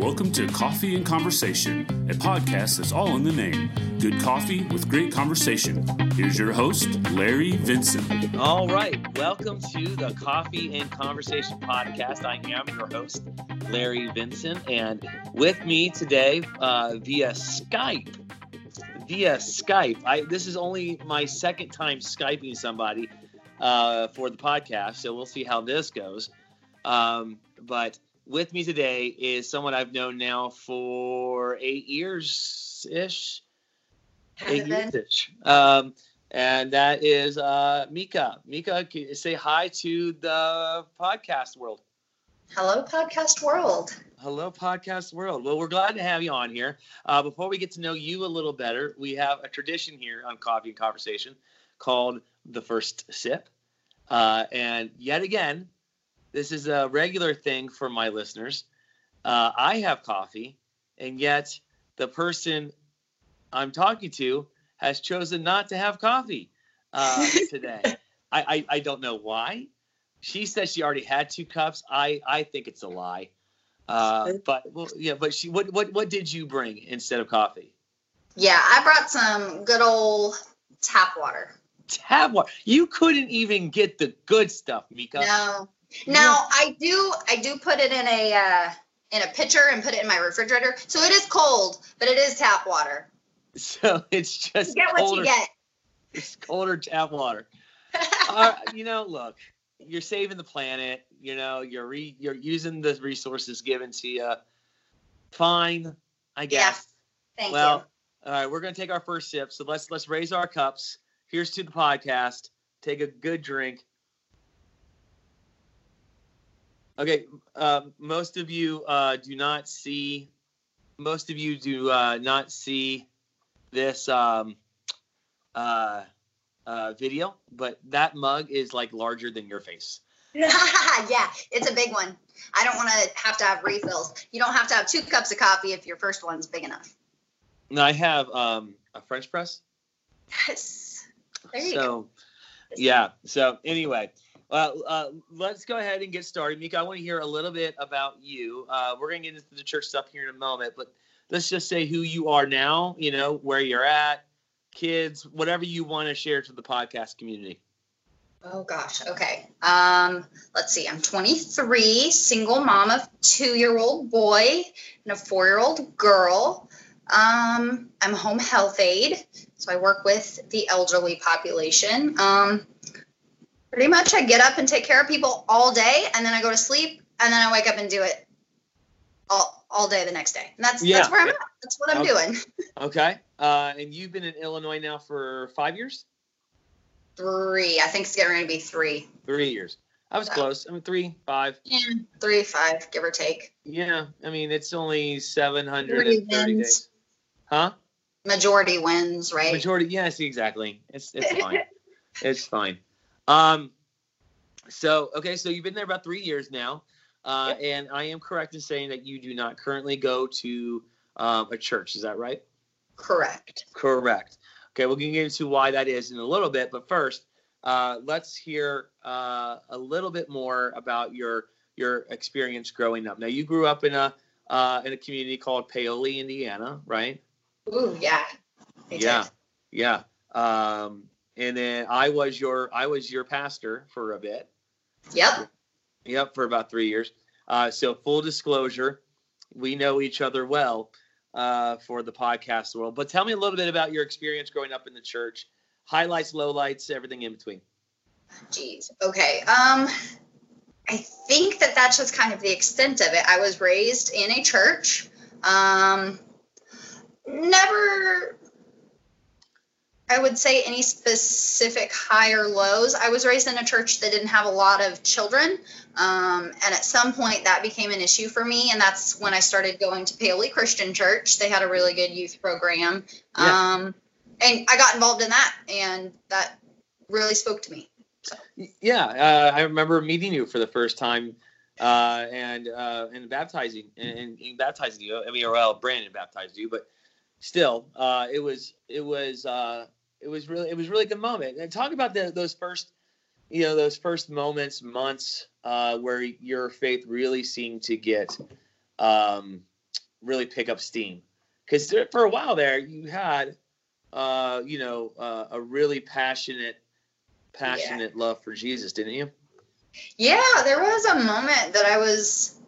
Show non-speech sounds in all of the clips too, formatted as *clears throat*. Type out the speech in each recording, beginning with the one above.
Welcome to Coffee and Conversation, a podcast that's all in the name. Good coffee with great conversation. Here's your host, Larry Vincent. All right. Welcome to the Coffee and Conversation podcast. I am your host, Larry Vincent. And with me today uh, via Skype, via Skype, I, this is only my second time Skyping somebody uh, for the podcast. So we'll see how this goes. Um, but with me today is someone I've known now for eight years ish. Eight years ish. Um, and that is uh, Mika. Mika, say hi to the podcast world. Hello, podcast world. Hello, podcast world. Well, we're glad to have you on here. Uh, before we get to know you a little better, we have a tradition here on Coffee and Conversation called the first sip. Uh, and yet again, this is a regular thing for my listeners. Uh, I have coffee, and yet the person I'm talking to has chosen not to have coffee uh, *laughs* today. I, I, I don't know why. She says she already had two cups. I I think it's a lie. Uh, but well, yeah. But she what what what did you bring instead of coffee? Yeah, I brought some good old tap water. Tap water. You couldn't even get the good stuff, Mika. No, now I do I do put it in a uh, in a pitcher and put it in my refrigerator. So it is cold, but it is tap water. *laughs* So it's just you get colder, what you get. It's colder tap water. *laughs* uh, you know, look, you're saving the planet. You know, you're re, you're using the resources given to you. Fine, I guess. Yeah. Thank well, you. all right, we're gonna take our first sip. So let's let's raise our cups. Here's to the podcast. Take a good drink. Okay, uh, most of you uh, do not see. Most of you do uh, not see this um, uh, uh, video, but that mug is like larger than your face. *laughs* yeah, it's a big one. I don't want to have to have refills. You don't have to have two cups of coffee if your first one's big enough. I have um, a French press. Yes. There you so, go. yeah. So anyway, uh, uh, let's go ahead and get started. Mika, I want to hear a little bit about you. Uh, we're going to get into the church stuff here in a moment, but let's just say who you are now, you know, where you're at, kids, whatever you want to share to the podcast community. Oh gosh. Okay. Um, let's see. I'm 23, single mom of two-year-old boy and a four-year-old girl. Um, I'm home health aide, so I work with the elderly population. Um, pretty much I get up and take care of people all day and then I go to sleep and then I wake up and do it all, all day the next day. And that's yeah. that's where I'm at. That's what I'm okay. doing. *laughs* okay. Uh, and you've been in Illinois now for five years? Three. I think it's getting ready to be three. Three years. I was so. close. I mean, three, five. Yeah, three, five, give or take. Yeah. I mean, it's only 730 days. Huh? Majority wins, right? Majority. Yes, exactly. It's, it's fine. *laughs* it's fine. Um, so okay, so you've been there about three years now, uh, yep. and I am correct in saying that you do not currently go to um, a church. Is that right? Correct. Correct. Okay, we'll get into why that is in a little bit, but first, uh, let's hear uh, a little bit more about your your experience growing up. Now, you grew up in a uh, in a community called Paoli, Indiana, right? Ooh, yeah. yeah, yeah. Um, and then I was your I was your pastor for a bit. Yep. Yep, for about three years. Uh, so full disclosure, we know each other well uh, for the podcast world. But tell me a little bit about your experience growing up in the church, highlights, lowlights, everything in between. Jeez. Okay. Um, I think that that's just kind of the extent of it. I was raised in a church. Um, never I would say any specific high or lows. I was raised in a church that didn't have a lot of children. Um, and at some point that became an issue for me. And that's when I started going to Paoli Christian Church. They had a really good youth program. Yeah. Um, and I got involved in that and that really spoke to me. So. Yeah. Uh, I remember meeting you for the first time uh, and, uh, and baptizing and, and, baptizing you. I mean, well, Brandon baptized you, but still, uh, it was, it was, uh, it was really it was really good moment. And talk about the, those first, you know, those first moments, months uh, where your faith really seemed to get, um, really pick up steam? Because for a while there, you had, uh, you know, uh, a really passionate, passionate yeah. love for Jesus, didn't you? Yeah, there was a moment that I was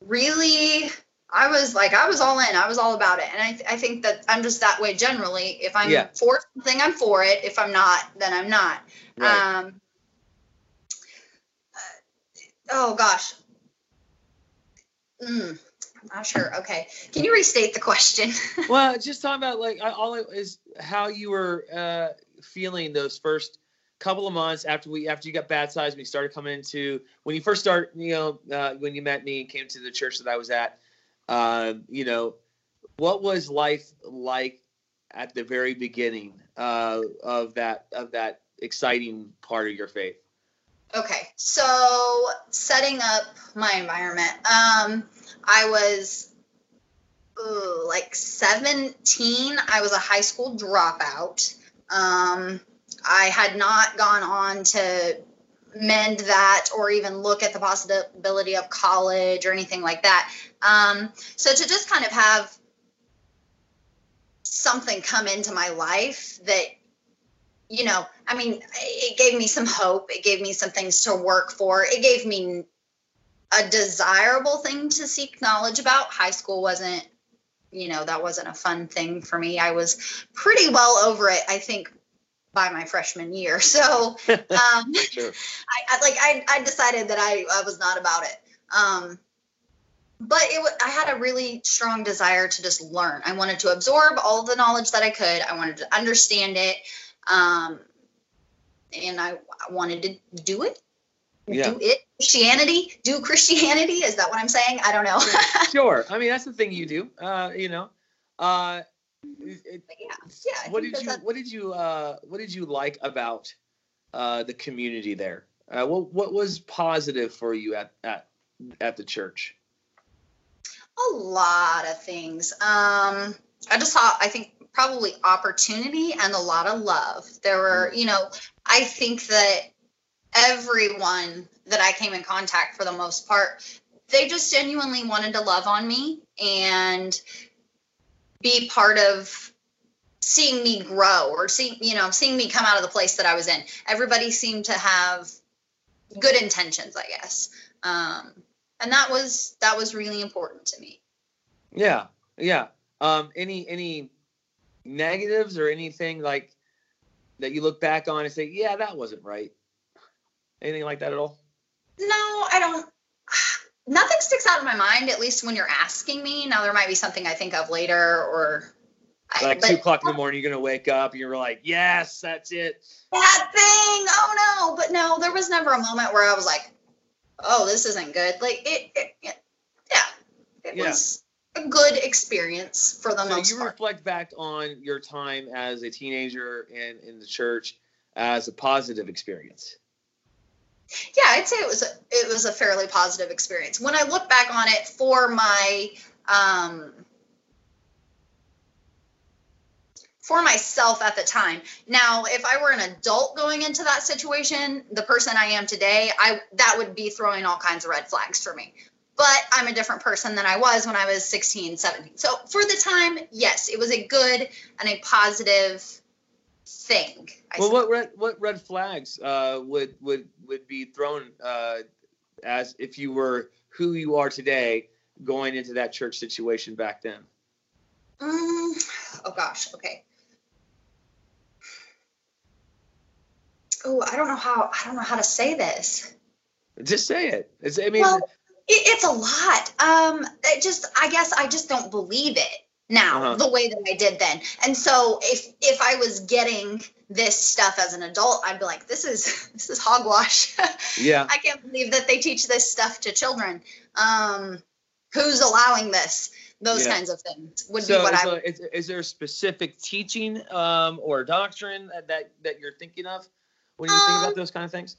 really I was like, I was all in. I was all about it. And I, th- I think that I'm just that way generally. If I'm yeah. for something, I'm for it. If I'm not, then I'm not. Right. Um, oh gosh. Mm, I'm not sure. Okay. Can you restate the question? *laughs* well, just talking about like all it is how you were uh, feeling those first couple of months after we after you got baptized, we started coming into when you first start, you know, uh, when you met me and came to the church that I was at uh, you know, what was life like at the very beginning uh, of that of that exciting part of your faith? Okay, so setting up my environment. Um, I was ooh, like 17. I was a high school dropout. Um, I had not gone on to mend that or even look at the possibility of college or anything like that. Um, so to just kind of have something come into my life that, you know, I mean, it gave me some hope. It gave me some things to work for. It gave me a desirable thing to seek knowledge about. High school wasn't, you know, that wasn't a fun thing for me. I was pretty well over it, I think, by my freshman year. *laughs* So, *laughs* um, sure. I, I, like I, I decided that I, I was not about it. Um, but it I had a really strong desire to just learn. I wanted to absorb all the knowledge that I could. I wanted to understand it, um, and I, I wanted to do it. Yeah. Do it Christianity. Do Christianity. Is that what I'm saying? I don't know. sure. *laughs* I mean, that's the thing you do. Uh, you know. Uh, it, yeah, yeah. What did you What did you uh, What did you like about uh, the community there? Uh, what What was positive for you at at at the church? A lot of things. Um, I just saw. I think probably opportunity and a lot of love. There were, mm. you know, I think that everyone that I came in contact for the most part, they just genuinely wanted to love on me and be part of seeing me grow or seeing you know seeing me come out of the place that i was in. Everybody seemed to have good intentions i guess. Um, and that was that was really important to me. Yeah yeah. Um, any any negatives or anything like that you look back on and say yeah that wasn't right anything like that at all? No i don't nothing sticks out of my mind, at least when you're asking me. Now there might be something I think of later or like I, two o'clock in the morning, you're gonna wake up and you're like, Yes, that's it. That thing. Oh no. But no, there was never a moment where I was like, Oh, this isn't good. Like it, it, it yeah. It yeah. was a good experience for the so most you part. reflect back on your time as a teenager and in the church as a positive experience yeah, I'd say it was a, it was a fairly positive experience. When I look back on it for my um, for myself at the time. Now, if I were an adult going into that situation, the person I am today, I that would be throwing all kinds of red flags for me. But I'm a different person than I was when I was 16, 17. So for the time, yes, it was a good and a positive thing. I well, what red what red flags uh, would would would be thrown uh, as if you were who you are today going into that church situation back then? Um, oh gosh, okay. Oh, I don't know how I don't know how to say this. Just say it. It's, I mean, well, it, it's a lot. Um, it just I guess I just don't believe it now uh-huh. the way that I did then. And so if if I was getting this stuff as an adult, I'd be like, this is *laughs* this is hogwash. *laughs* yeah. I can't believe that they teach this stuff to children. Um, who's allowing this? Those yeah. kinds of things would so, be what so I. Is, is there a specific teaching um, or doctrine that that that you're thinking of when you um, think about um, those kind of things?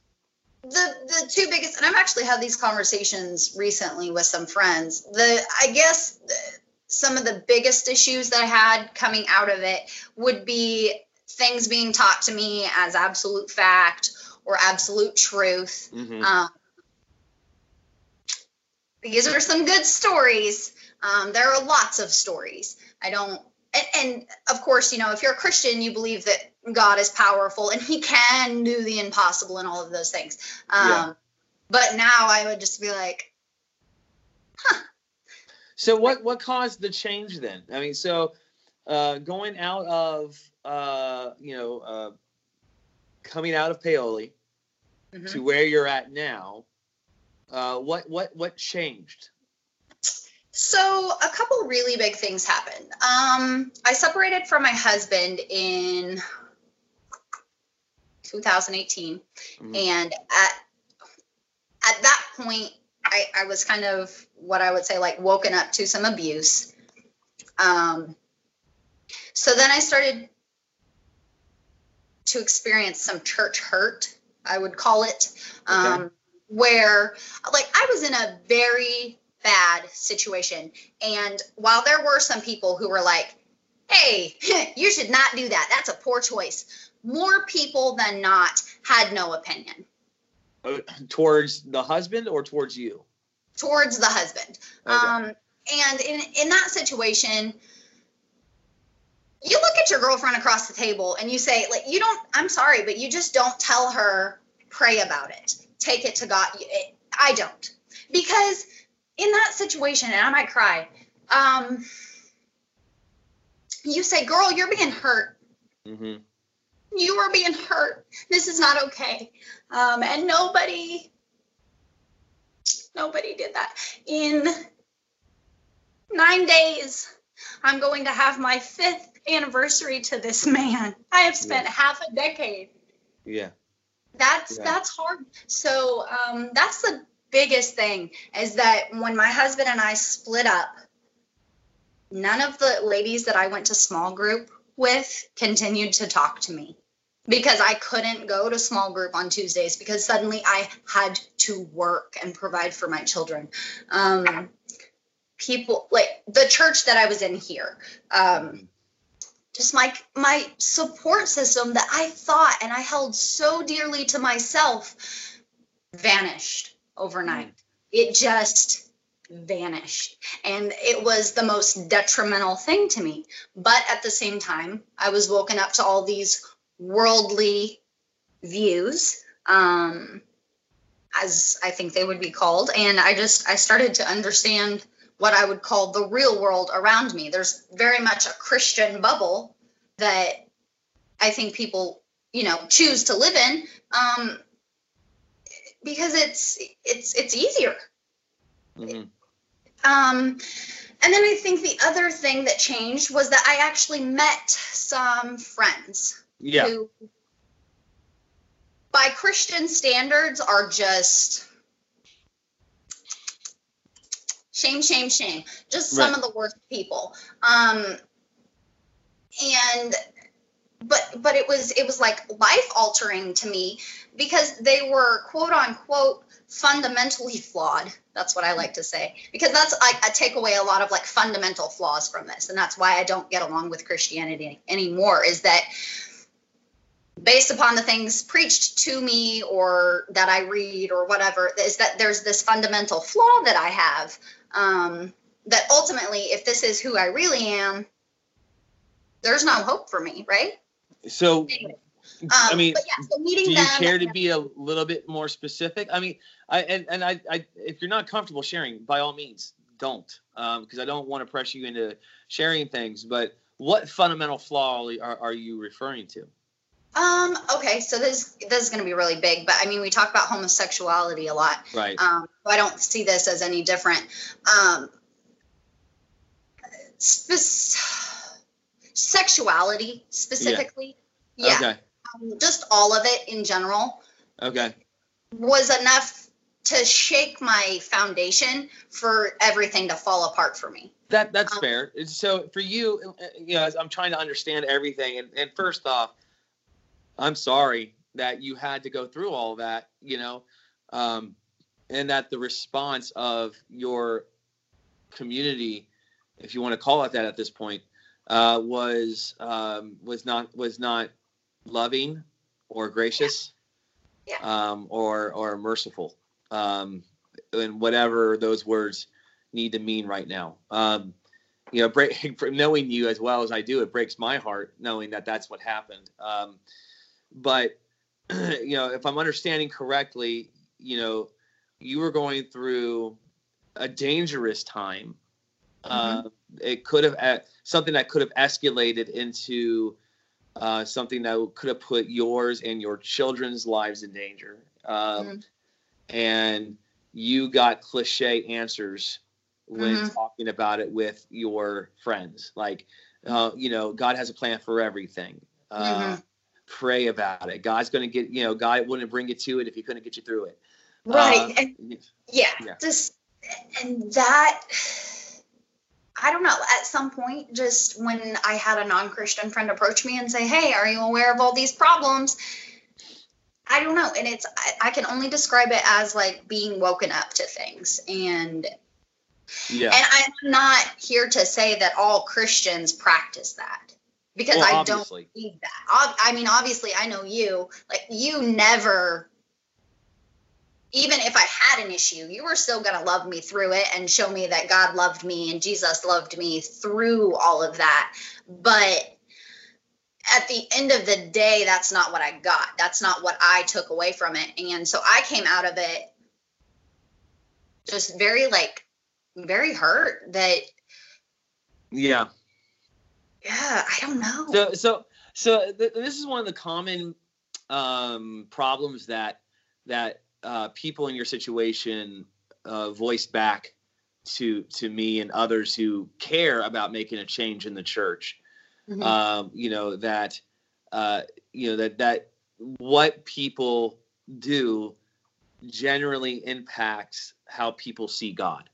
the the two biggest and i've actually had these conversations recently with some friends the i guess some of the biggest issues that I had coming out of it would be things being taught to me as absolute fact or absolute truth. Mm-hmm. Um, these are some good stories. Um, there are lots of stories. I don't, and, and of course, you know, if you're a Christian, you believe that God is powerful and He can do the impossible and all of those things. Um, Yeah. But now I would just be like, So what what caused the change then? I mean, so uh, going out of uh, you know uh, coming out of Paoli mhm. to where you're at now, uh, what what what changed? So a couple really big things happened. Um, I separated from my husband in 2018, Mhm. and at at that point, I, I was kind of what I would say like woken up to some abuse. Um, so then I started to experience some church hurt, I would call it, um, where like I was in a very bad situation. And while there were some people who were like, hey, *laughs* you should not do that, that's a poor choice, more people than not had no opinion Uh, towards the husband or towards you? Towards the husband. Okay. Um, and in, in that situation, you look at your girlfriend across the table and you say, like, you don't, I'm sorry, but you just don't tell her, pray about it, take it to God. I don't. Because in that situation, and I might cry, um, you say, girl, you're being hurt. hmm You are being hurt. This is not okay. Um, and nobody, nobody did that. In nine days, I'm going to have my fifth anniversary to this man. I have spent half a decade. Yeah. That's Yeah. that's hard. So um, that's the biggest thing is that when my husband and I split up, none of the ladies that I went to small group with continued to talk to me because I couldn't go to small group on Tuesdays because suddenly I had to work and provide for my children. Um, people like the church that I was in here. Um, just my my support system that I thought and I held so dearly to myself vanished overnight. It just vanished. And it was the most detrimental thing to me. But at the same time, I was woken up to all these worldly views, um, as I think they would be called. And I just I started to understand what I would call the real world around me. There's very much a Christian bubble that I think people, you know, choose to live in um, because it's it's it's easier. hmm Um, and then I think the other thing that changed was that I actually met some friends Yeah. who, by Christian standards, are just shame, shame, shame. Just some Right. of the worst people. Um, and but but it was it was like life altering to me because they were quote unquote fundamentally flawed that's what i like to say because that's I, I take away a lot of like fundamental flaws from this and that's why i don't get along with christianity anymore is that based upon the things preached to me or that i read or whatever is that there's this fundamental flaw that i have um, that ultimately if this is who i really am there's no hope for me right So, Anyway, I um, mean, but yeah, so do you them, care to be a little bit more specific? I mean, I and, and I, I if you're not comfortable sharing, by all means, don't, because I don't want to press you into sharing things. But what fundamental flaw are, are you referring to? Um, okay, so this this is going to be really big, but I mean, we talk about homosexuality a lot. Right. Um, so I don't see this as any different. Um, spec- sexuality specifically, yeah, Okay. um, just all of it in general Okay. was enough to shake my foundation for everything to fall apart for me. That that's Um, fair. So for you, uh, you know, I'm trying to understand everything, and, and first off, I'm sorry that you had to go through all that, you know, um, and that the response of your community, if you want to call it that at this point, uh, was um, was not was not loving or gracious, Yeah. Um, or or merciful. Um, and whatever those words need to mean right now. Um, you know, break, *laughs* knowing you as well as I do, it breaks my heart knowing that that's what happened. Um, but *clears throat* you know, if I'm understanding correctly, you know, you were going through a dangerous time. Mm-hmm. Uh, it could have uh, something that could have escalated into uh, something that could have put yours and your children's lives in danger. Um, mm-hmm. And you got cliche answers when mm-hmm. talking about it with your friends. Like, uh, you know, God has a plan for everything. Pray about it. God's going to get, you know, God wouldn't bring you to it if He couldn't get you through it. Right. Uh, and, yeah, yeah. Just, and that, I don't know, at some point, just when I had a non Christian friend approach me and say, Hey, are you aware of all these problems? I don't know. And it's, I, I can only describe it as like being woken up to things. And yeah. And I'm not here to say that all Christians practice that because well, I obviously. don't believe that. I mean, obviously, I know you. Like, you never, even if I had an issue, you were still going to love me through it and show me that God loved me and Jesus loved me through all of that. But at the end of the day, that's not what I got. That's not what I took away from it. And so I came out of it just very like very hurt that yeah yeah i don't know so so so th- this is one of the common um problems that that uh people in your situation uh voice back to to me and others who care about making a change in the church mm-hmm. um you know that uh you know that that what people do generally impacts how people see god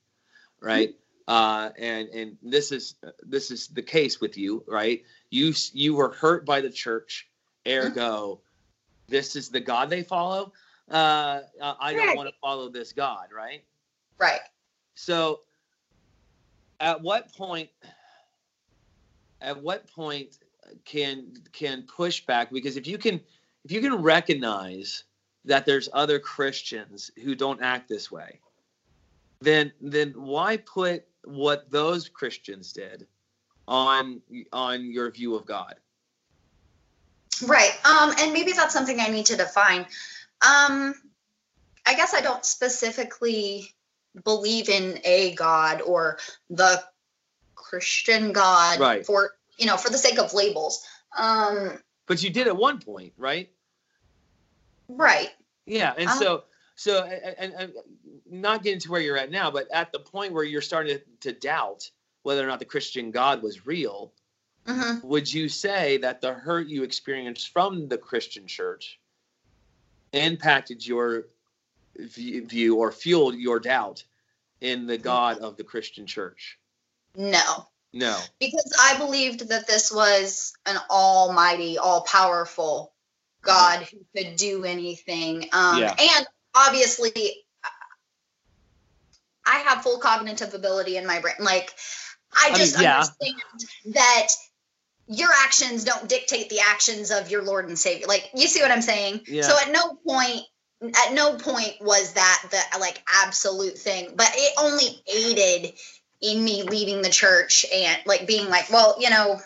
right? Uh, and and this is this is the case with you, right? You you were hurt by the church, ergo, this is the God they follow. Uh, I don't want to follow this God, right? Right. So, at what point? At what point can can push back? Because if you can if you can recognize that there's other Christians who don't act this way, then then why put what those Christians did on on your view of God? Right. Um, and maybe that's something I need to define. Um, I guess I don't specifically believe in a God or the Christian God right. for you know for the sake of labels. Um, but you did at one point, right? Right. Yeah, and um, so so and, and, not getting to where you're at now, but at the point where you're starting to, to doubt whether or not the Christian God was real, mm-hmm. would you say that the hurt you experienced from the Christian church impacted your view or fueled your doubt in the God of the Christian church? No. No. Because I believed that this was an almighty, all powerful God who could do anything. Um, yeah. And obviously I have full cognitive ability in my brain. Like I just I mean, yeah. understand that your actions don't dictate the actions of your Lord and Savior. Like you see what I'm saying? Yeah. So at no point at no point was that the like absolute thing, but it only aided in me leaving the church and like being like, well, you know,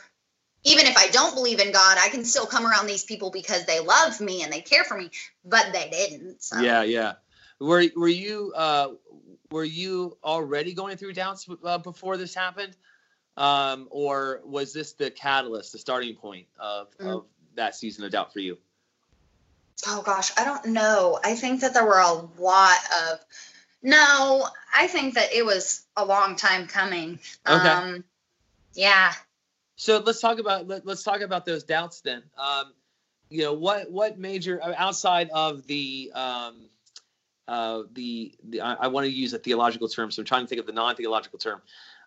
even if I don't believe in God, I can still come around these people because they love me and they care for me, but they didn't. So. Yeah, yeah. Were were you uh were you already going through doubts uh, before this happened, um, or was this the catalyst, the starting point of mm. of that season of doubt for you? Oh gosh, I don't know. I think that there were a lot of. No, I think that it was a long time coming. Okay. Um, yeah. So let's talk about let, us talk about those doubts then. Um, you know what what major outside of the um, uh, the, the I, I want to use a theological term, so I'm trying to think of the non-theological term.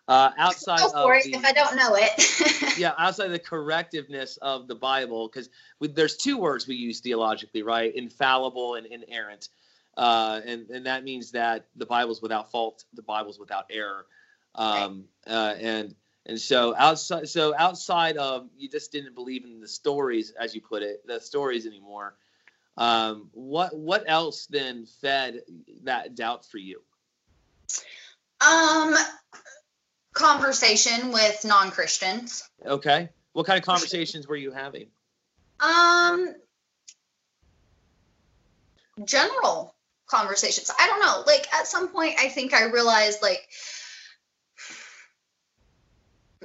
Uh, outside of the, if I don't know it. *laughs* yeah, outside of the correctiveness of the Bible, because there's two words we use theologically, right? Infallible and inerrant, uh, and and that means that the Bible's without fault, the Bible's without error, um, right. uh, and and so outside so outside of you just didn't believe in the stories, as you put it, the stories anymore. Um, what what else then fed that doubt for you? Um, conversation with non-Christians. Okay. What kind of conversations were you having? Um, general conversations. I don't know. Like at some point, I think I realized like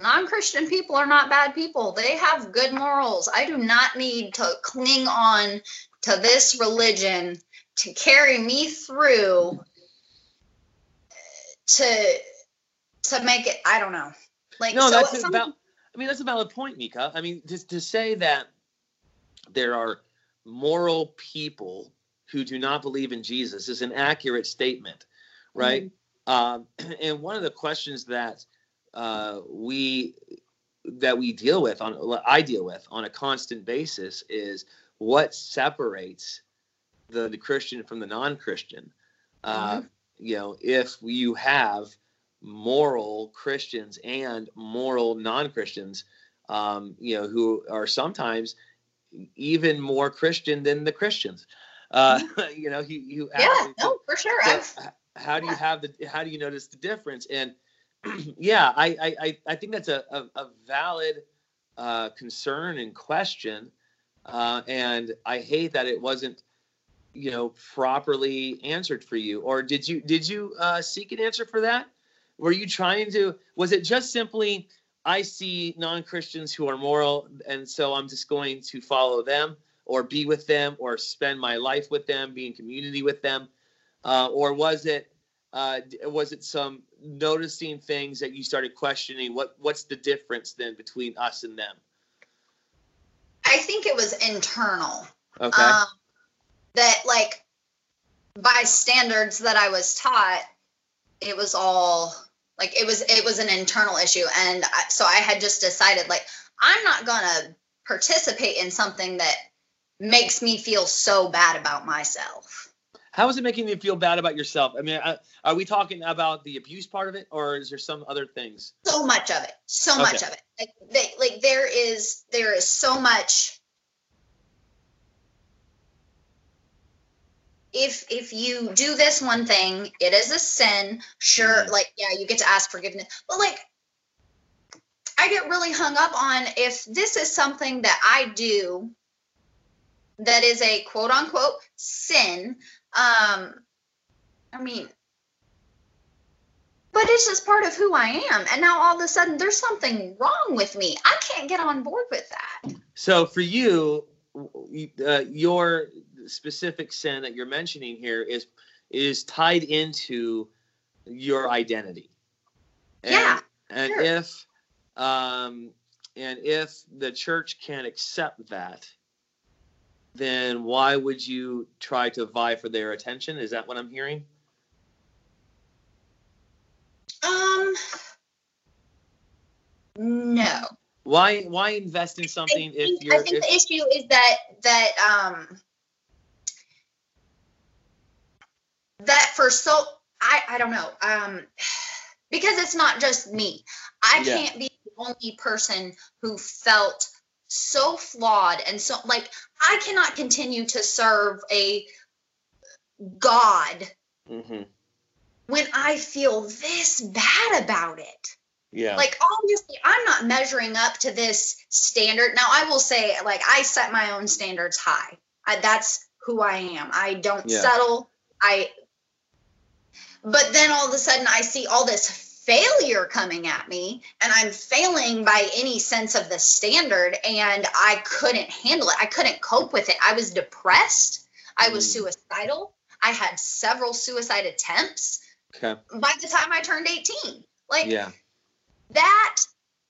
non-Christian people are not bad people. They have good morals. I do not need to cling on to this religion to carry me through to to make it. I don't know. Like no, so that's some- about. I mean, that's a valid point, Mika. I mean, just to say that there are moral people who do not believe in Jesus is an accurate statement, right? Um, *clears throat* and one of the questions that uh, we that we deal with on I deal with on a constant basis is what separates the, the Christian from the non-Christian. Uh, You know, if you have moral Christians and moral non-Christians, um, you know, who are sometimes even more Christian than the Christians. Uh, *laughs* you know, you you yeah, actually- no, for sure. so, how do you have the how do you notice the difference and *clears throat* yeah I, I I- think that's a, a, a valid uh, concern and question uh, and i hate that it wasn't you know properly answered for you. Or did you did you uh, seek an answer for that? Were you trying to was it just simply i see non-christians who are moral and so i'm just going to follow them or be with them or spend my life with them be in community with them uh, or was it uh, was it some noticing things that you started questioning what what's the difference then between us and them I think it was internal. okay Um, that like by standards that I was taught, it was all like it was it was an internal issue, and I, so I had just decided like I'm not gonna participate in something that makes me feel so bad about myself. How is it making you feel bad about yourself i mean I, are we talking about the abuse part of it or is there some other things So much of it, so much of it. Like they, like there is there is so much. If if you do this one thing, it is a sin. Sure, Mhm. like yeah, you get to ask forgiveness, but like I get really hung up on if this is something that I do that is a quote unquote sin. Um, I mean, but it's just part of who I am. And now all of a sudden there's something wrong with me. I can't get on board with that. so for you uh, your specific sin that you're mentioning here is is tied into your identity and, Yeah, and sure. if um and if the church can't accept that then why would you try to vie for their attention is that what i'm hearing Um no. why why invest in something I if think, you're I think if, the issue is that that um that for so I I don't know. Um because it's not just me. I Yeah. can't be the only person who felt so flawed and so like I cannot continue to serve a God Mhm. when I feel this bad about it. yeah Like obviously I'm not measuring up to this standard. Now I will say like I set my own standards high. I, that's who I am. I don't Yeah. settle. I but then all of a sudden I see all this failure coming at me and I'm failing by any sense of the standard and I couldn't handle it. I couldn't cope with it. I was depressed. I was Mm. suicidal. I had several suicide attempts okay by the time I turned 18. Like yeah that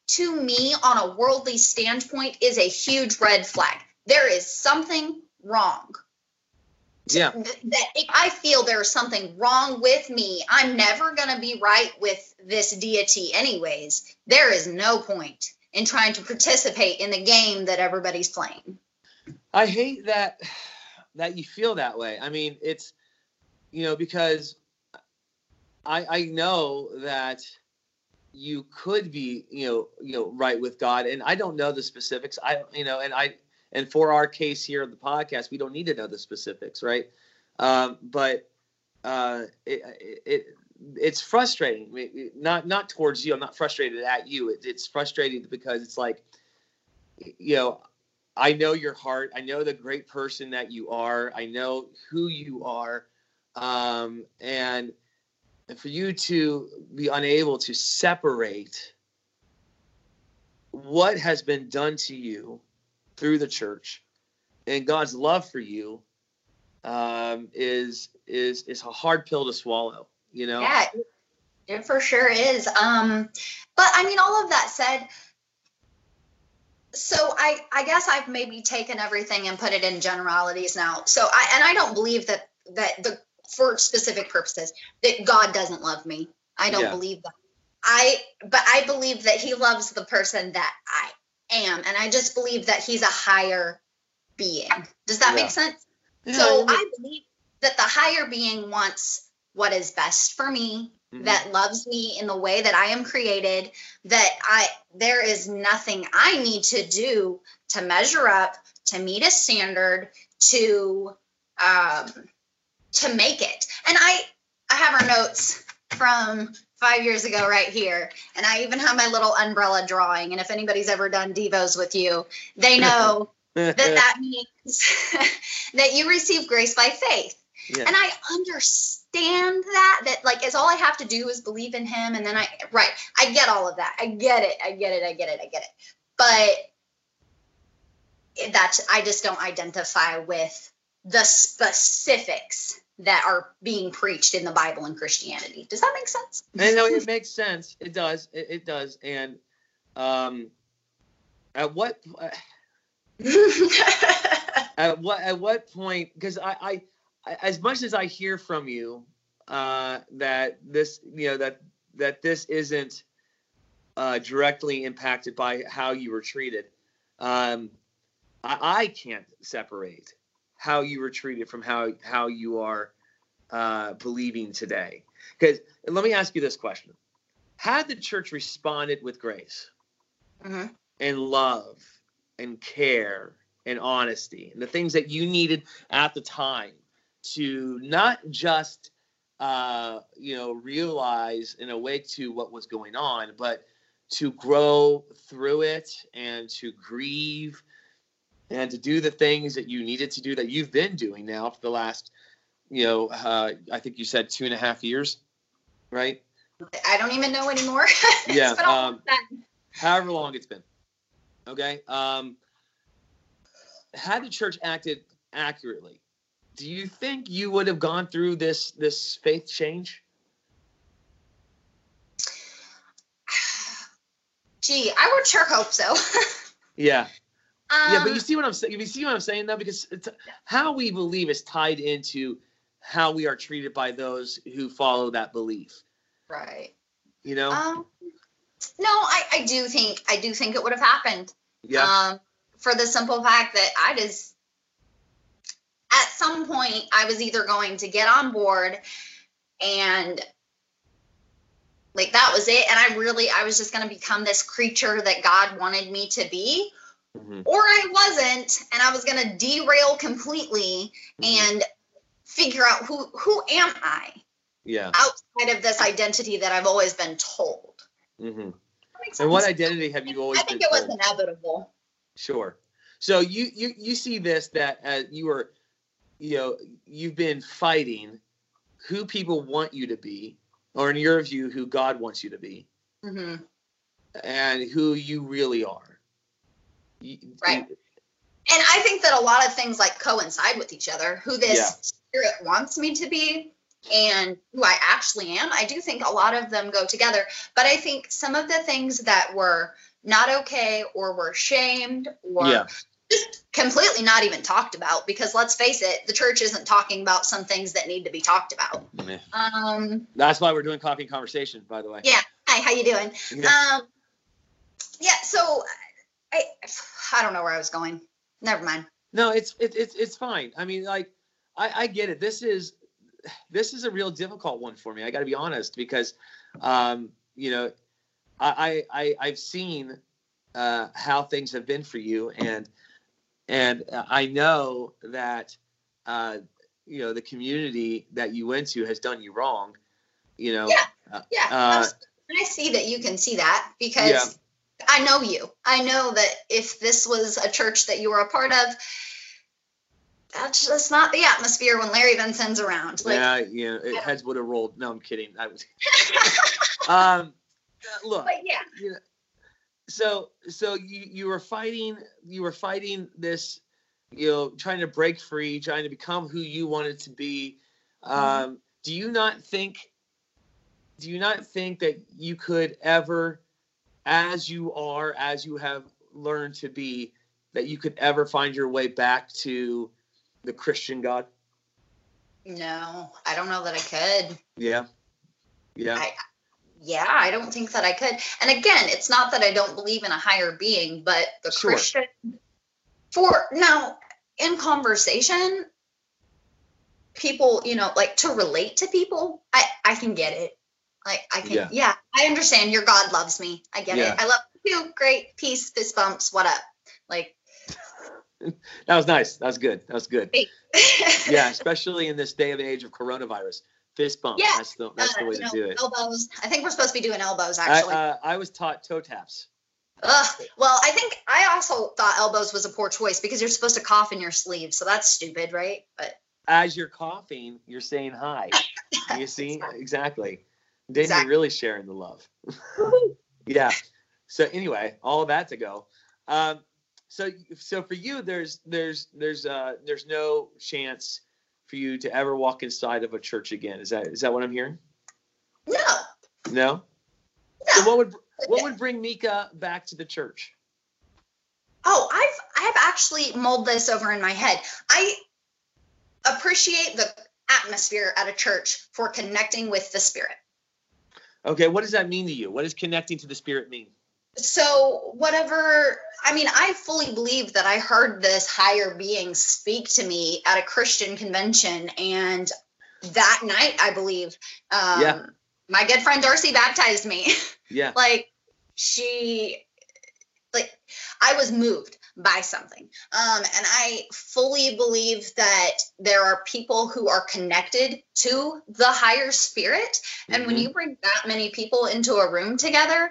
to me on a worldly standpoint is a huge red flag there is something wrong yeah that if i feel there's something wrong with me i'm never going to be right with this deity anyways there is no point in trying to participate in the game that everybody's playing I hate that *sighs* that you feel that way. I mean, it's you know because I I know that you could be you know you know right with God, and I don't know the specifics. I you know, and I and for our case here of the podcast, we don't need to know the specifics, right? Um, but uh, it, it it's frustrating. Not not towards you. I'm not frustrated at you. It, it's frustrating because it's like, you know, I know your heart. I know the great person that you are. I know who you are, um, and for you to be unable to separate what has been done to you through the church and God's love for you um, is is is a hard pill to swallow. You know. Yeah, it for sure is. Um, but I mean, all of that said, so I I guess I've maybe taken everything and put it in generalities now. So I and I don't believe that that the for specific purposes that God doesn't love me. I don't yeah. believe that. I but I believe that he loves the person that I am and I just believe that he's a higher being. Does that yeah. make sense? Yeah, so I believe that the higher being wants what is best for me, mm-hmm. that loves me in the way that I am created, that I there is nothing I need to do to measure up, to meet a standard, to um to make it. And I I have our notes from five years ago right here. And I even have my little umbrella drawing. And if anybody's ever done Devos with you, they know *laughs* that that means *laughs* that you receive grace by faith. Yeah. And I understand that, that like, is all I have to do is believe in him. And then I, right, I get all of that. I get it. I get it. I get it. I get it. But that's, I just don't identify with the specifics that are being preached in the Bible and Christianity. Does that make sense? I know it makes sense. It does. It, it does. And um, at what *laughs* at what at what point? Because I, I, as much as I hear from you uh, that this, you know, that that this isn't uh, directly impacted by how you were treated. Um, I, I can't separate how you were treated from how how you are uh, believing today. Because let me ask you this question: Had the church responded with grace mm-hmm. and love and care and honesty and the things that you needed at the time to not just uh, you know realize and awake to what was going on, but to grow through it and to grieve and to do the things that you needed to do that you've been doing now for the last, you know, uh, I think you said two and a half years, right? I don't even know anymore. *laughs* yeah. Um, however long it's been. Okay. Um, had the church acted accurately, do you think you would have gone through this this faith change? *sighs* Gee, I would sure hope so. *laughs* yeah. Um, yeah, but you um, see what I'm saying. You see what I'm saying though, because how we believe is tied into how we are treated by those who follow that belief. Right. You know. Um, no, I, I do think I do think it would have happened. Yeah. Um, for the simple fact that I just at some point I was either going to get on board and like that was it and I really I was just going to become this creature that God wanted me to be mm-hmm. or I wasn't, and I was going to derail completely mm-hmm. and figure out who who am I? Yeah. Outside of this identity that I've always been told. Mm-hmm. And what identity have you always? I think it told? was inevitable. Sure. So you you you see this that as you were, you know, you've been fighting who people want you to be, or in your view, who God wants you to be, mm-hmm. and who you really are right. And I think that a lot of things like coincide with each other. Who this yeah. spirit wants me to be and who I actually am. I do think a lot of them go together. But I think some of the things that were not okay or were shamed or yeah. just completely not even talked about because let's face it, the church isn't talking about some things that need to be talked about. yeah. Um, That's why we're doing coffee conversation, by the way. Yeah. Hi, how you doing? Yeah. Um, yeah. So I I don't know where I was going. Never mind. No, it's it, it's it's fine. I mean, like I, I get it. This is this is a real difficult one for me. I got to be honest because, um, you know, I I I've seen uh, how things have been for you, and and I know that uh, you know the community that you went to has done you wrong. You know. Yeah. Uh, Yeah. Uh, I see that you can see that because Yeah. I know you. I know that if this was a church that you were a part of, that's just not the atmosphere when Larry Vinson's around. Like, yeah, you know, it, Yeah. heads would have rolled. No, I'm kidding. I was. *laughs* um, look. but yeah, you know, so so you you were fighting you were fighting this you know trying to break free trying to become who you wanted to be um do you not think do you not think that you could ever as you are as you have learned to be that you could ever find your way back to the christian god no, I don't know that I could. yeah yeah I- Yeah, I don't think that I could. And again, it's not that I don't believe in a higher being, but the Sure. Christian for now in conversation, people, you know, like to relate to people, I I can get it. Like I can, Yeah. yeah, I understand. Your God loves me. I get Yeah. it. I love you. Great, peace, fist bumps. What up? Like, *laughs* that was nice that was good that was good *laughs* yeah *laughs* especially in this day of age of coronavirus fist bump Yeah, that's the that's the uh, way to know, do it Elbows. I think we're supposed to be doing elbows I, actually. uh, I was taught toe taps Ugh. Well, I think I also thought elbows was a poor choice because you're supposed to cough in your sleeve, so that's stupid, right? But as you're coughing you're saying hi you see exactly then Exactly. you're really sharing the love. *laughs* Yeah. So anyway all that to go. Um so so for you there's there's there's uh there's no chance for you to ever walk inside of a church again. Is that is that what i'm hearing? No, no? No. so what would what would bring mika back to the church? Oh, I've I've actually mulled this over in my head. I appreciate the atmosphere at a church for connecting with the spirit. Okay what does that mean to you what does connecting to the spirit mean So whatever I mean, I fully believe that I heard this higher being speak to me at a Christian convention, and that night, I believe, um, Yeah. my good friend Darcy baptized me. *laughs* yeah like she like i was moved by something. Um and i fully believe that there are people who are connected to the higher spirit. And when Mhm. you bring that many people into a room together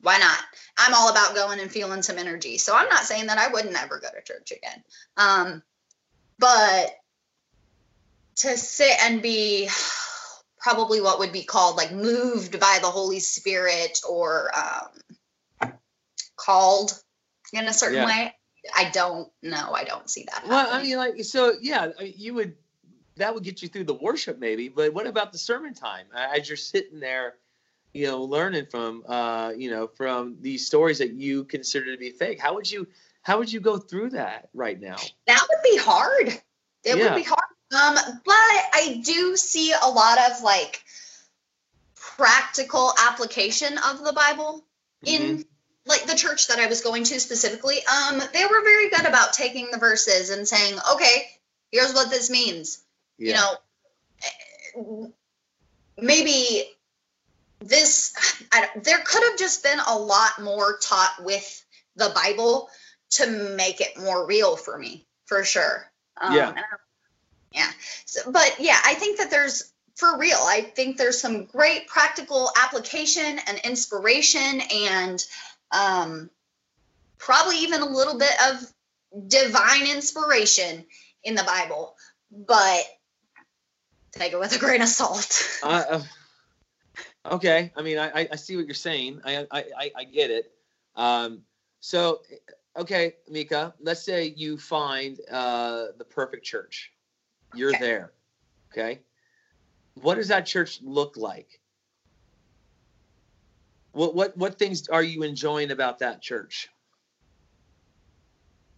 why not? I'm all about going and feeling some energy. So i'm not saying that i would never go to church again. Um but to sit and be probably what would be called like moved by the Holy Spirit or um, called in a certain Yeah. way. I don't know. I don't see that. Well, I mean, like, so yeah, you would that would get you through the worship maybe, but what about the sermon time as you're sitting there, you know, learning from, uh, you know, from these stories that you consider to be fake? How would you, how would you go through that right now? that would be hard. It Yeah. would be hard. Um, but I do see a lot of like practical application of the Bible in Mhm. Like the church that I was going to specifically. Um, they were very good about taking the verses and saying, okay, here's what this means. yeah, you know maybe this I, don't- there could have just been a lot more taught with the bible to make it more real for me for sure um, Yeah. yeah so, but yeah i think that there's for real i think there's some great practical application and inspiration and um, probably even a little bit of divine inspiration in the bible but take it with a grain of salt. *laughs* Uh, uh, okay, I mean, I, I- see what you're saying. I, I, I, I get it. Um, so, okay, Mika, let's say you find uh, the perfect church. You're Okay. there. Okay. What does that church look like? What what what things are you enjoying about that church?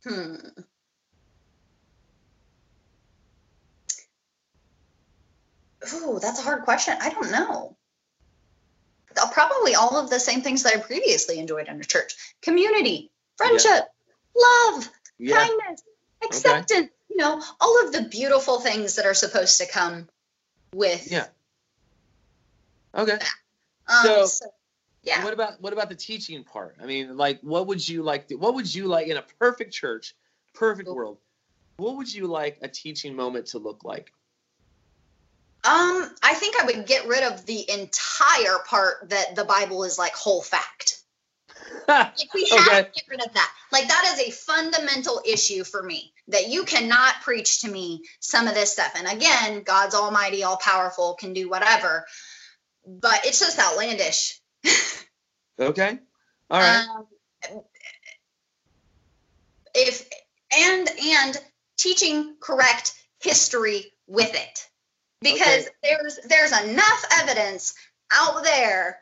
Hmm. Ooh, that's a hard question. I don't know. Probably all of the same things that I previously enjoyed in a church: community, friendship, love, Yeah. kindness, acceptance. You know, all of the beautiful things that are supposed to come with. Yeah. Okay. Um, So- so, yeah. What about what about the teaching part? I mean, like, what would you like? To, what would you like in a perfect church, perfect world? what would you like a teaching moment to look like? Um, I think I would get rid of the entire part that the Bible is like whole fact. *laughs* like we have okay. to get rid of that. Like that is a fundamental issue for me that you cannot preach to me some of this stuff. And again, God's almighty, all powerful, can do whatever. But it's just outlandish. Okay. All right. Um, if and and teaching correct history with it because okay. there's there's enough evidence out there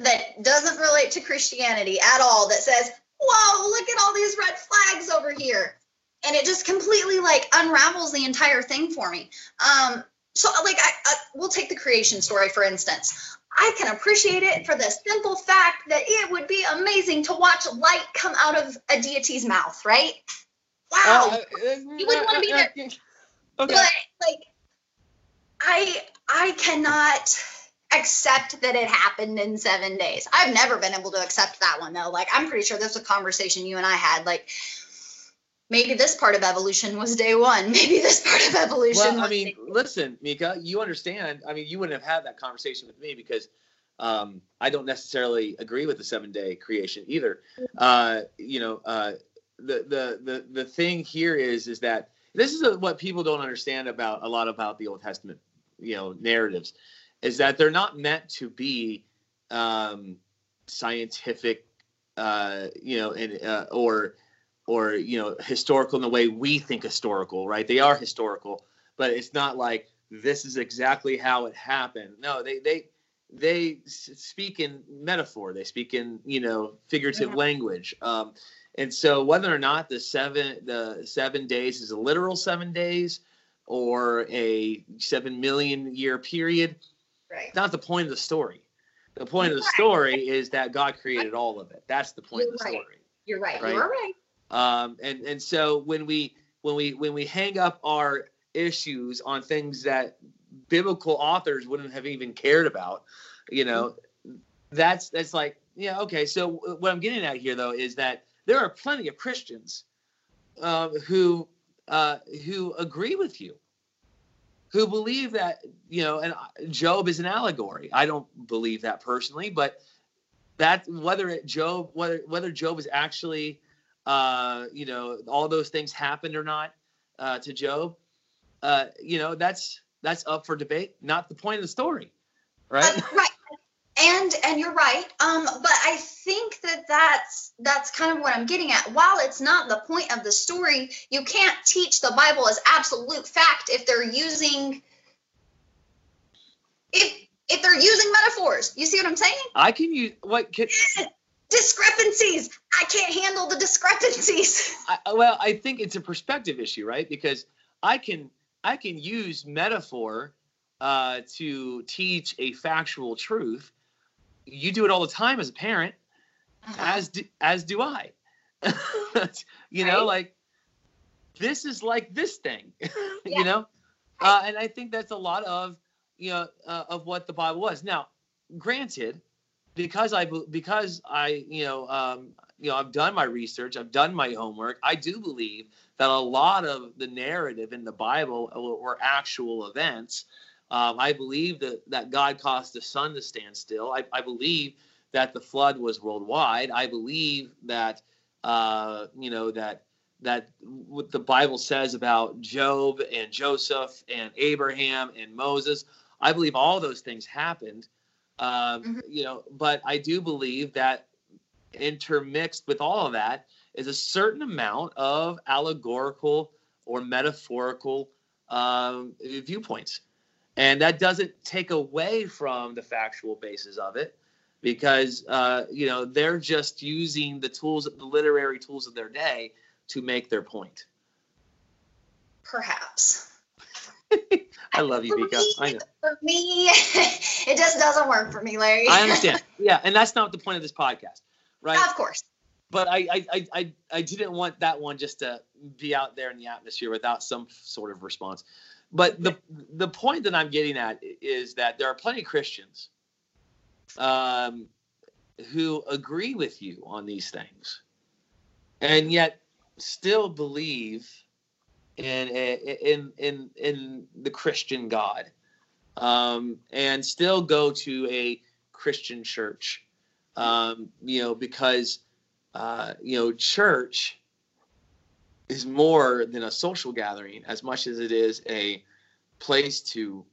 that doesn't relate to Christianity at all that says, "Whoa, look at all these red flags over here." And it just completely like unravels the entire thing for me. Um so like I, I we'll take the creation story for instance. I can appreciate it for the simple fact that it would be amazing to watch light come out of a deity's mouth, right? Wow. Uh, uh, you wouldn't want to be there. Okay. But like I I cannot accept that it happened in seven days. I've never been able to accept that one though. Like I'm pretty sure this was a conversation you and I had. Like maybe this part of evolution was day one. *laughs* Maybe this part of evolution. Well, I mean, listen, Mika, you understand. I mean, you wouldn't have had that conversation with me because um, I don't necessarily agree with the seven day creation either. Uh, you know, uh, the the the the thing here is is that this is a, what people don't understand about a lot about the Old Testament, you know, narratives, is that they're not meant to be um, scientific, uh, you know, and uh, or or you know historical in the way we think historical, right? They are historical, but it's not like this is exactly how it happened. No, they they they speak in metaphor. They speak in you know figurative yeah. language. Um, and so whether or not the seven the seven days is a literal seven days or a seven million year period, right. not the point of the story. The point of the story is that God created all of it. That's the point You're of the right. story. You're right. right. You're right. Um, and and so when we when we when we hang up our issues on things that biblical authors wouldn't have even cared about, you know, that's that's like yeah okay. So what I'm getting at here though is that there are plenty of Christians uh, who uh, who agree with you, who believe that you know, and Job is an allegory. I don't believe that personally, but that whether it Job whether whether Job is actually uh, you know all those things happened or not uh, to Job, uh, you know that's that's up for debate. Not the point of the story, right? Uh, right and and you're right um but i think that that's that's kind of what i'm getting at while it's not the point of the story you can't teach the bible as absolute fact if they're using if if they're using metaphors you see what i'm saying i can use what can discrepancies i can't handle the discrepancies *laughs* I, well i think it's a perspective issue right because i can i can use metaphor uh, to teach a factual truth you do it all the time as a parent, uh-huh. as do, as do I. *laughs* you right? know, like this is like this thing, *laughs* yeah. you know, uh, and I think that's a lot of you know uh, of what the Bible was. Now, granted, because I because I you know um, you know I've done my research, I've done my homework. I do believe that a lot of the narrative in the Bible were actual events um, I believe that, that God caused the sun to stand still. I, I believe that the flood was worldwide. I believe that uh, you know that that what the Bible says about Job and Joseph and Abraham and Moses. I believe all those things happened. Um, mm-hmm. You know, but I do believe that intermixed with all of that is a certain amount of allegorical or metaphorical um, viewpoints. And that doesn't take away from the factual basis of it because, uh, you know, they're just using the tools, the literary tools of their day to make their point. Perhaps. I love you, Mika. I know. For me, *laughs* it just doesn't work for me, Larry. I understand. Yeah, and that's not the point of this podcast, right? of course. But I, I, I, I didn't want that one just to be out there in the atmosphere without some sort of response. But the the point that I'm getting at is that there are plenty of Christians um, who agree with you on these things, and yet still believe in in in in the Christian God, um, and still go to a Christian church. Um, you know, because uh, you know, church is more than a social gathering as much as it is a place to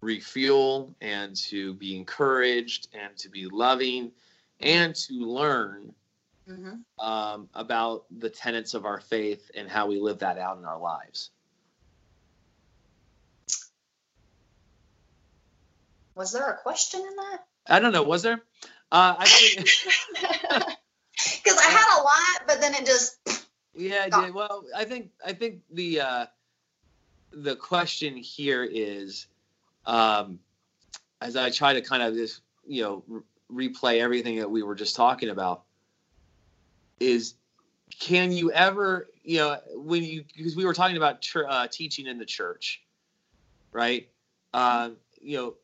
refuel and to be encouraged and to be loving and to learn Mm-hmm. um, about the tenets of our faith and how we live that out in our lives. Was there a question in that? I don't know. Was there? Uh, I think, *laughs* *laughs* Because I had a lot, but then it just. yeah. Go. yeah, Well, I think I think the uh, the question here is, um, as I try to kind of just you know re- replay everything that we were just talking about, is can you ever you know when you because we were talking about chur- uh, teaching in the church, right? Um, you know,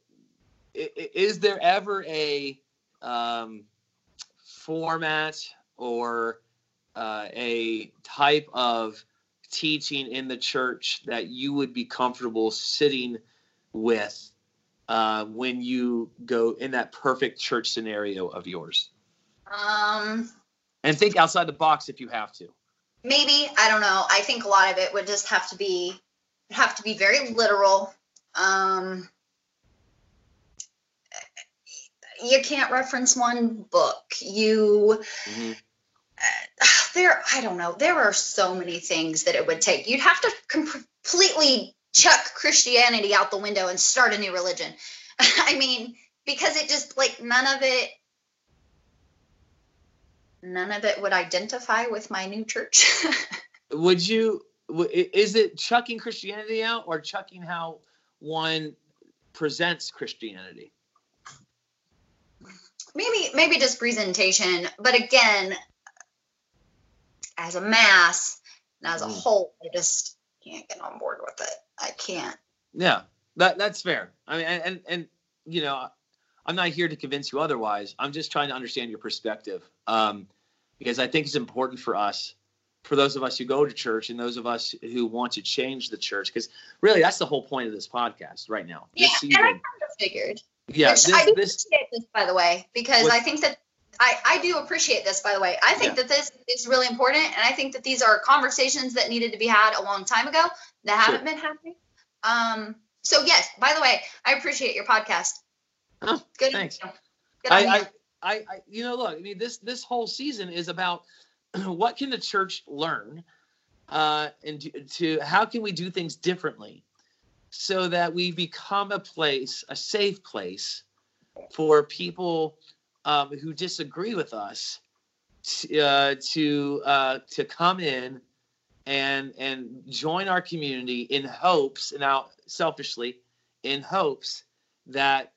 is there ever a um, format or uh, a type of teaching in the church that you would be comfortable sitting with uh, when you go in that perfect church scenario of yours? Um, And think outside the box if you have to. maybe I don't know. I think a lot of it would just have to be have to be very literal. Um, you can't reference one book. You Mhm. *sighs* there I don't know. There are so many things that it would take. You'd have to completely chuck Christianity out the window and start a new religion. *laughs* I mean, because it just like none of it none of it would identify with my new church. *laughs* Would you? Is it chucking Christianity out or chucking how one presents Christianity? maybe maybe just presentation, but again as a mass and as a Mm. whole, I just can't get on board with it. I can't. Yeah, that that's fair. I mean, and and, and you know, I'm not here to convince you otherwise. I'm just trying to understand your perspective, um, because I think it's important for us, for those of us who go to church and those of us who want to change the church, because really that's the whole point of this podcast right now. Yeah, and I kind of figured. yeah, this, I do this appreciate this, by the way, because What- I think that I, I do appreciate this, by the way. I think Yeah. that this is really important, and I think that these are conversations that needed to be had a long time ago that haven't been happening. Um. So yes, by the way, I appreciate your podcast. Oh, Good. thanks. Good I. I, I, I, you know, look, I mean, this this whole season is about *clears throat* what can the church learn, uh, and to, to how can we do things differently, so that we become a place, a safe place, for people um, who disagree with us, to uh, to, uh, to come in and and join our community in hopes, now selfishly, in hopes that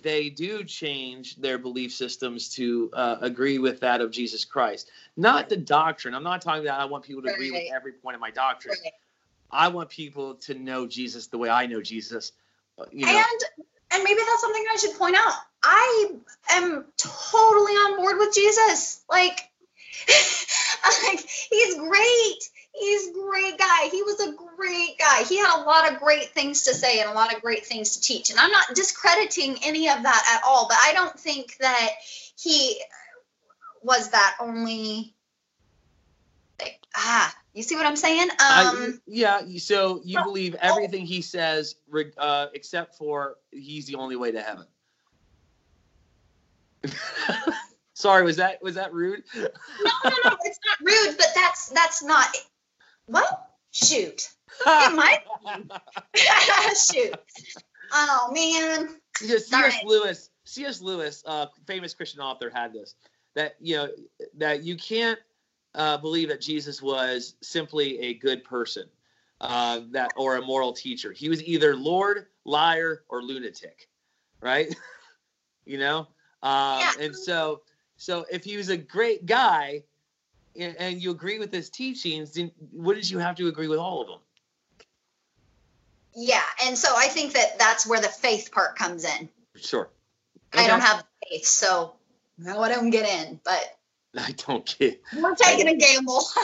they do change their belief systems to uh, agree with that of Jesus Christ. Not the doctrine. I'm not talking about I want people to agree with every point of my doctrine. Right. I want people to know Jesus the way I know Jesus. Uh, You know, and and maybe that's something I should point out. I am totally on board with Jesus. Like, *laughs* like he's great. He's a great guy. He was a great guy. He had a lot of great things to say and a lot of great things to teach. And I'm not discrediting any of that at all, but I don't think that he was that only like, ah, you see what I'm saying? Um I, yeah. So you believe everything he says, uh, except for he's the only way to heaven. *laughs* Sorry, was that was that rude? no, no, no, it's not rude, but that's that's not well, shoot. It might *laughs* shoot. Oh man. Yeah, C.S. Lewis, C.S. Lewis, uh, famous Christian author, had this that you know that you can't uh, believe that Jesus was simply a good person, uh, that or a moral teacher. He was either Lord, liar, or lunatic, right? *laughs* you know, um, Yeah. and so so if he was a great guy and, you agree with his teachings, then wouldn't you have to agree with all of them? Yeah, and so I think that that's where the faith part comes in. Sure. I don't have faith, so no, I don't get in. But *laughs* I don't get. *laughs* we're taking a gamble. *laughs*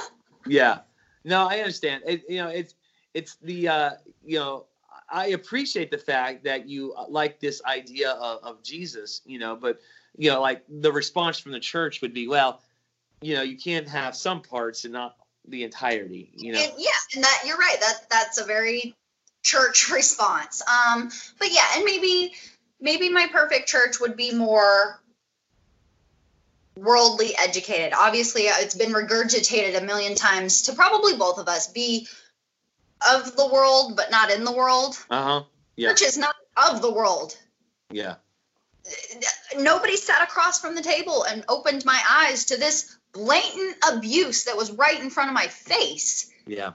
Yeah. No, I understand. It, you know, it's it's the uh, you know I appreciate the fact that you like this idea of, of Jesus, you know, but you know, like the response from the church would be, well, you know, you can't have some parts and not the entirety, you know. And, yeah, and that you're right. That that's a very church *laughs* response. Um, but yeah, and maybe maybe my perfect church would be more worldly educated. Obviously, it's been regurgitated a million times to probably both of us be of the world but not in the world. Uh huh. Yeah. Church is not of the world. Yeah. Nobody sat across from the table and opened my eyes to this blatant abuse that was right in front of my face. Yeah.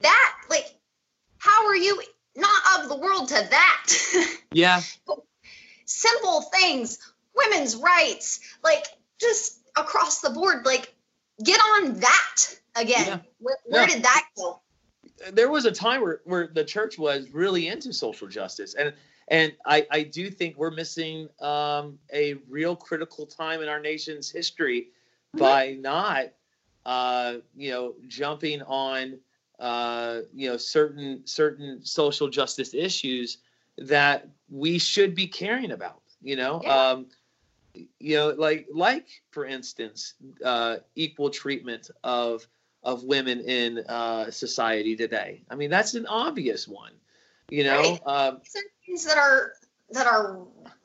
That like how are you not of the world to that? *laughs* Yeah. Simple things, women's rights, like just across the board, like get on that again. Yeah. Where, where Yeah. did that go? there was a time where, where the church was really into social justice and and I, I do think we're missing um, a real critical time in our nation's history. By not uh, you know jumping on uh, you know certain certain social justice issues that we should be caring about you know Yeah. um, you know like like for instance uh, equal treatment of of women in uh, society today. I mean, that's an obvious one. You know, Right. um, These are things that are that are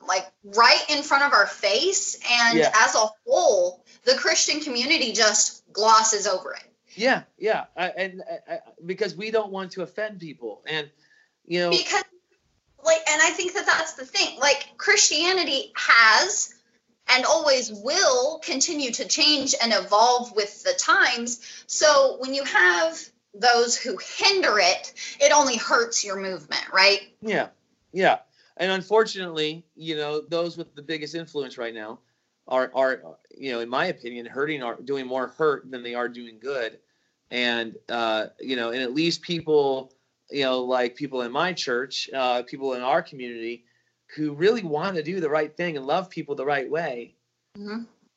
like right in front of our face, and Yeah. as a whole, the Christian community just glosses over it. yeah, yeah, I, and I, I, because we don't want to offend people, and you know, because like and i think that that's the thing like christianity has and always will continue to change and evolve with the times so when you have those who hinder it it only hurts your movement right yeah, yeah, and unfortunately, you know, those with the biggest influence right now are are you know, in my opinion, hurting are doing more hurt than they are doing good, and uh, you know, and at least people, you know, like people in my church, uh, people in our community, who really want to do the right thing and love people the right way,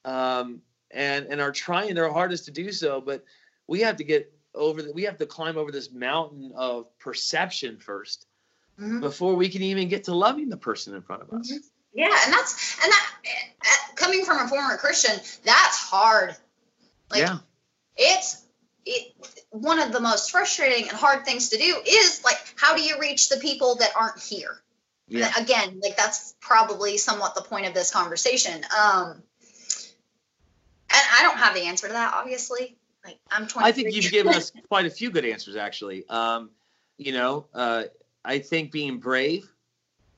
um, and and are trying their hardest to do so. But we have to get over the, we have to climb over this mountain of perception first Mhm. before we can even get to loving the person in front of us. Mhm. yeah and that's and that uh, coming from a former christian that's hard like yeah, it's it one of the most frustrating and hard things to do is like how do you reach the people that aren't here yeah, again like that's probably somewhat the point of this conversation um and i don't have the answer to that obviously like i'm 20 I think you've given us *laughs* quite a few good answers, actually. Um, you know, uh, I think being brave.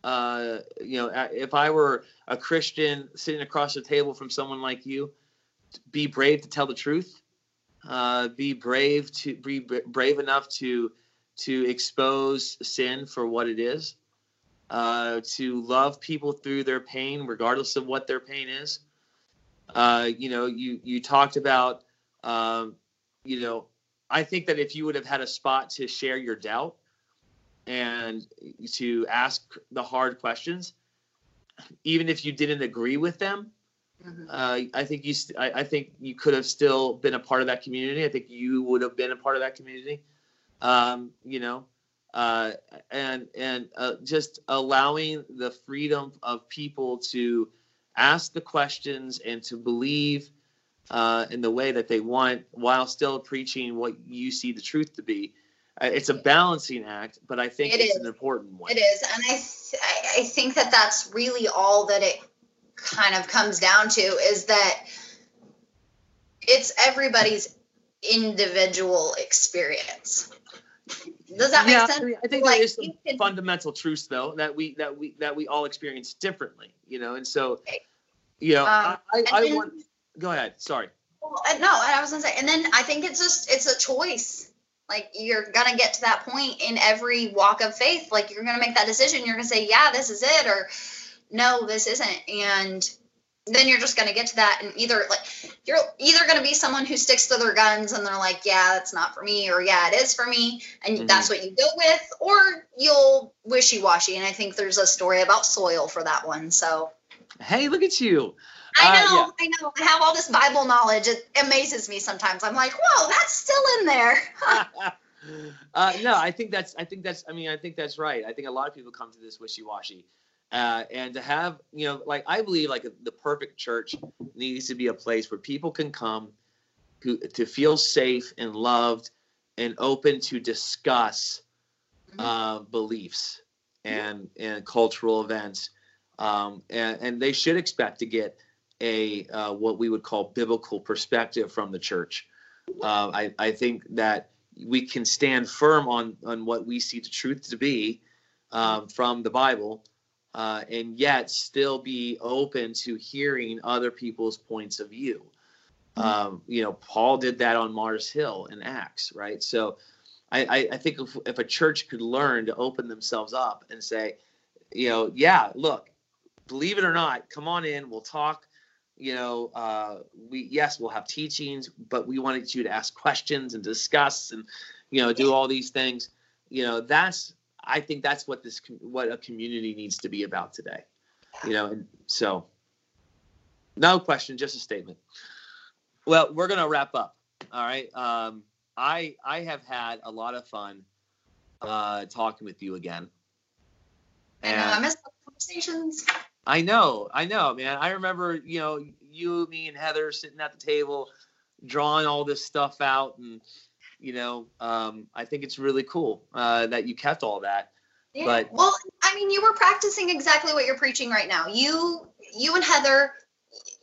Uh, you know, if I were a Christian sitting across the table from someone like you, be brave to tell the truth. Uh, be brave to be brave enough to to expose sin for what it is. Uh, to love people through their pain, regardless of what their pain is. Uh, you know, you you talked about um, you know, I think that if you would have had a spot to share your doubt and to ask the hard questions, even if you didn't agree with them, Mhm. uh, I think you, st- I, I think you could have still been a part of that community. I think you would have been a part of that community. Um, you know, uh, and and uh, just allowing the freedom of people to ask the questions and to believe uh, in the way that they want while still preaching what you see the truth to be. Uh, It's a balancing act, but I think It it's is. an important one. it is and I, th- I think that that's really all that it kind of comes down to is that it's everybody's individual experience does that make sense I, think Like, there is some can- fundamental truths though that we that we that we all experience differently, you know. And so, you know, Um, I, I, I then- want. Go ahead. Sorry. Well, uh, no, I was gonna say, and then I think it's just it's a choice. Like you're gonna get to that point in every walk of faith. Like you're gonna make that decision. You're gonna say, yeah, this is it, or no, this isn't, and then you're just gonna get to that. And either like you're either gonna be someone who sticks to their guns and they're like, yeah, that's not for me, or yeah, it is for me, and Mhm. that's what you go with, or you'll wishy washy. And I think there's a story about soil for that one. So. Hey, look at you. I Uh, know, yeah. I know. I have all this Bible knowledge. It amazes me sometimes. I'm like, whoa, that's still in there. *laughs* *laughs* uh, no, I think that's. I think that's. I mean, I think that's right. I think a lot of people come to this wishy-washy, uh, and to have, you know, like I believe, like the perfect church needs to be a place where people can come, who to feel safe and loved, and open to discuss mm-hmm. uh, beliefs and and cultural events, um, and and they should expect to get a uh, what we would call biblical perspective from the church. Uh, I I think that we can stand firm on on what we see the truth to be um, from the Bible, uh, and yet still be open to hearing other people's points of view. Mm-hmm. Um, you know, Paul did that on Mars Hill in Acts, right? So, I, I think if, if a church could learn to open themselves up and say, you know, yeah, look, believe it or not, come on in, we'll talk you know, uh, we yes, we'll have teachings, but we wanted you to ask questions and discuss and you know do all these things. You know, that's I think that's what this what a community needs to be about today. You know, and so no question, just a statement. Well, we're gonna wrap up. All right. Um, I I have had a lot of fun uh, talking with you again. And, I know I miss conversations. I know, I know, man. I remember, you know, you, me, and Heather sitting at the table, drawing all this stuff out, and you know, um, I think it's really cool uh, that you kept all that. Yeah. But well, I mean, you were practicing exactly what you're preaching right now. You, you and Heather,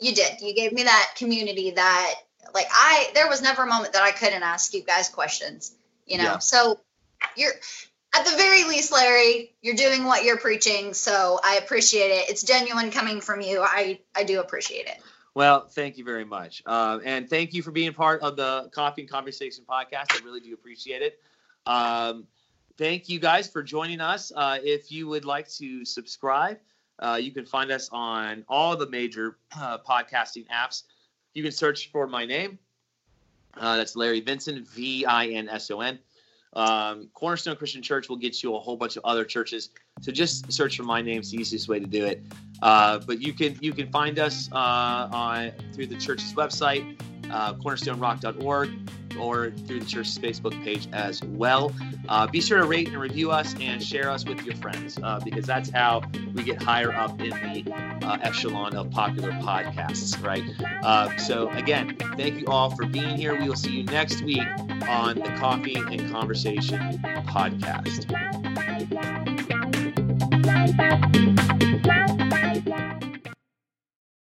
you did. You gave me that community that, like, I there was never a moment that I couldn't ask you guys questions. You know, yeah. so you're at the very least, Larry, you're doing what you're preaching, so I appreciate it. It's genuine coming from you. I I do appreciate it. Well, thank you very much, uh, and thank you for being part of the Coffee and Conversation podcast. I really do appreciate it. Um, thank you guys for joining us. Uh, if you would like to subscribe, uh, you can find us on all the major uh, podcasting apps. You can search for my name. Uh, that's Larry Vinson, V I N S O N. Um, Cornerstone Christian Church will get you a whole bunch of other churches. So just search for my name. It's the easiest way to do it. Uh, but you can you can find us uh, on through the church's website, uh, cornerstonerock.org, or through the church's Facebook page as well. Uh, be sure to rate and review us and share us with your friends uh, because that's how we get higher up in the uh, echelon of popular podcasts, right? Uh, so, again, thank you all for being here. We will see you next week on the Coffee and Conversation podcast.